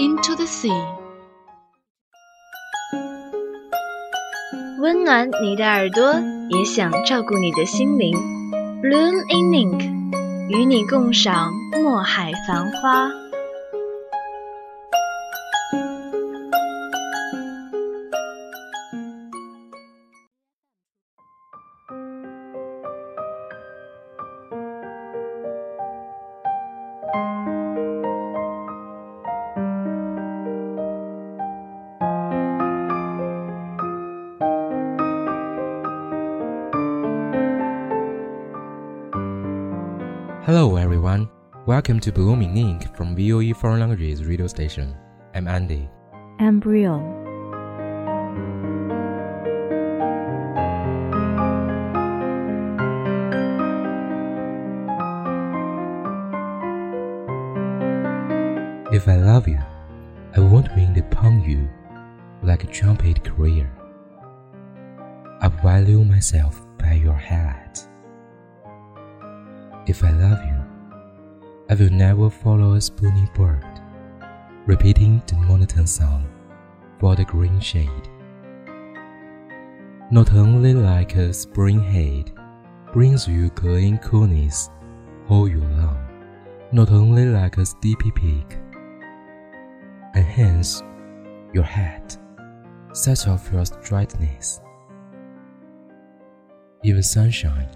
into the sea. 温暖你的耳朵，也想照顾你的心灵。Bloom in Ink，与你共赏墨海繁花。Hello everyone, welcome to Blooming Ink from VOE Foreign Languages radio station. I'm Andy. embryo, If I love you, I won't wind upon you like a trumpet creeper. I value myself by your head. If I love you, I will never follow a spooning bird, repeating the monotone song for the green shade. Not only like a spring head brings you glowing coolness all year long, not only like a steepy peak, and hence your head sets off your straightness. Even sunshine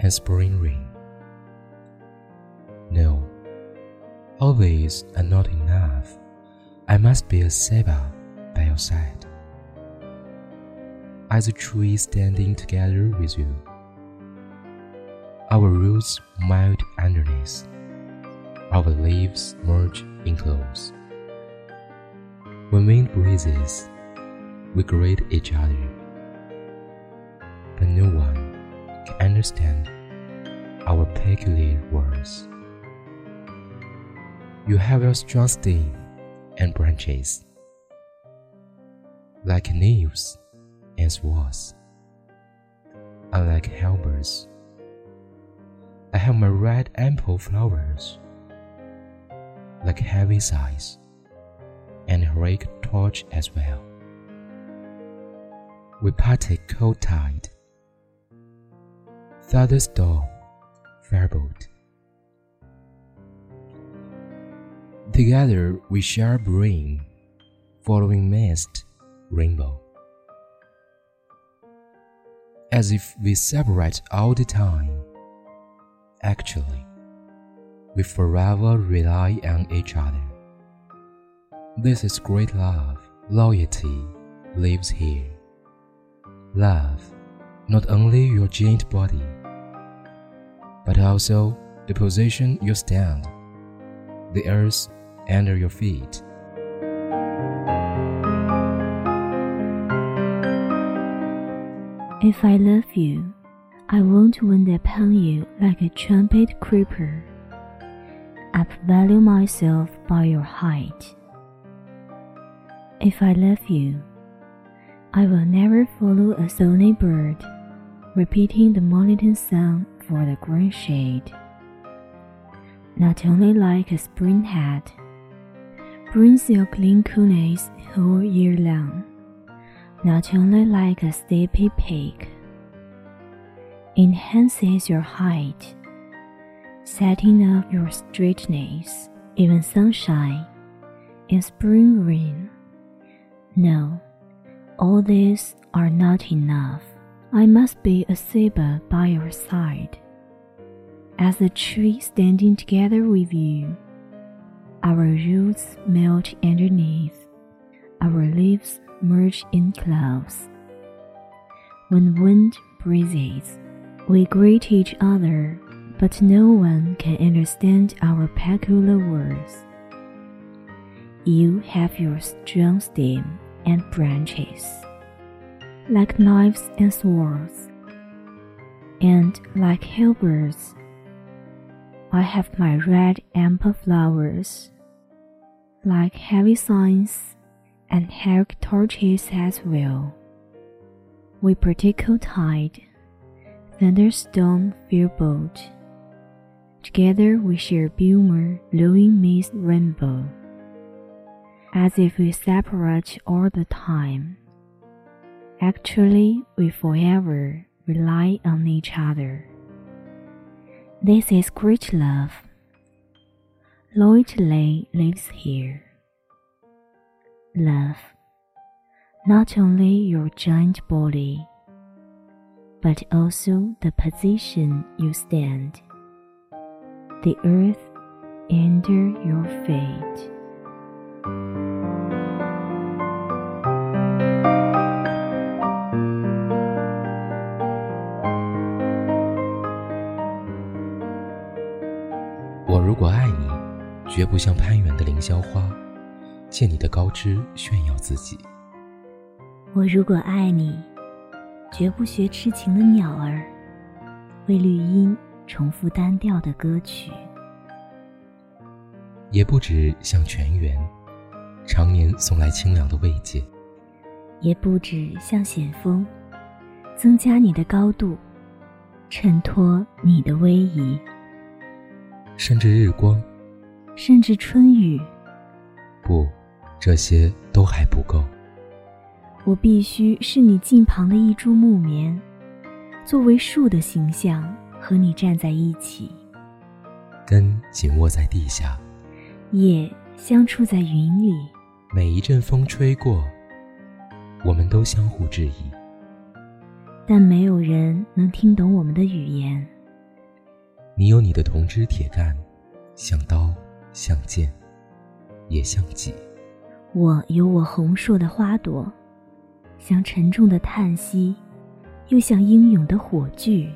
and spring rain. No, all these are not enough. I must be a ceiba by your side. As a tree standing together with you, our roots melt underneath, our leaves merge in close. When wind breezes, we greet each other, but no one can understand our peculiar words. You have your strong stem and branches, like leaves and swords, unlike halberds. I have my red ample flowers, like heavy sighs, and heroic torch as well. We parted cold tide, thunderstorm, firebolt. Together we share rain, following mist, rainbow. As if we separate all the time. Actually, we forever rely on each other. This is great love, loyalty lives here. Love, not only your giant body, but also the position you stand, the earth under your feet. If I love you, I won't wind upon you like a trumpet creeper. I value myself by your height. If I love you, I will never follow a sonny bird, repeating the monotone song for the green shade. Not only like a spring hat, brings your clean coolness whole year long. Not only like a steepy peak, enhances your height, setting up your straightness, even sunshine in spring rain. No, all these are not enough. I must be a saber by your side. As a tree standing together with you, our roots melt underneath, our leaves merge in clouds. When wind breezes, we greet each other, but no one can understand our peculiar words. You have your strong stem and branches, like knives and swords, and like halberds. I have my red amber flowers, like heavy signs and heroic torches as well. We particle tide, thunderstorm fear boat. Together we share Bulmer blowing mist rainbow as if we separate all the time. Actually, we forever rely on each other. This is great love. Loyalty lives here. Love, not only your giant body, but also the position you stand, the earth under your feet. 绝不像攀援的凌霄花，借你的高枝炫耀自己。我如果爱你，绝不学痴情的鸟儿，为绿荫重复单调的歌曲。也不止像泉源，常年送来清凉的慰藉；也不止像险峰，增加你的高度，衬托你的威仪；甚至日光，甚至春雨。不，这些都还不够。我必须是你近旁的一株木棉，作为树的形象和你站在一起，根紧握在地下。叶相触在云里，每一阵风吹过，我们都相互质疑，但没有人能听懂我们的语言。你有你的铜枝铁干，像刀，像剑，也像戟；我有我红硕的花朵，像沉重的叹息，又像英勇的火炬。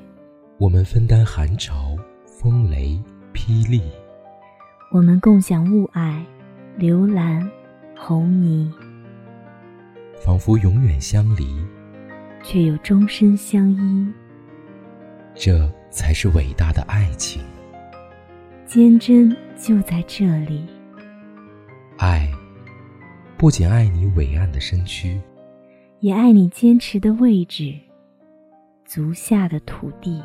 我们分担寒潮、风雷、霹雳。我们共享雾霭、流岚、红泥，仿佛永远相离，却又终身相依。这才是伟大的爱情。坚贞就在这里。爱，不仅爱你伟岸的身躯，也爱你坚持的位置，足下的土地。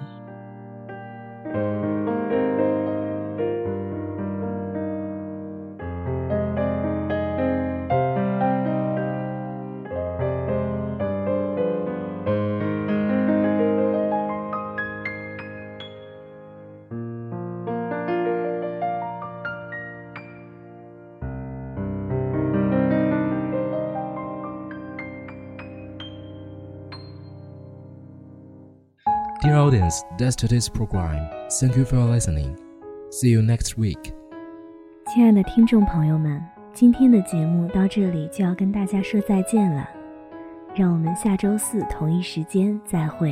Dear audience, that's today's program. Thank you for listening. See you next week. 亲爱的听众朋友们，今天的节目到这里就要跟大家说再见了，让我们下周四同一时间再会。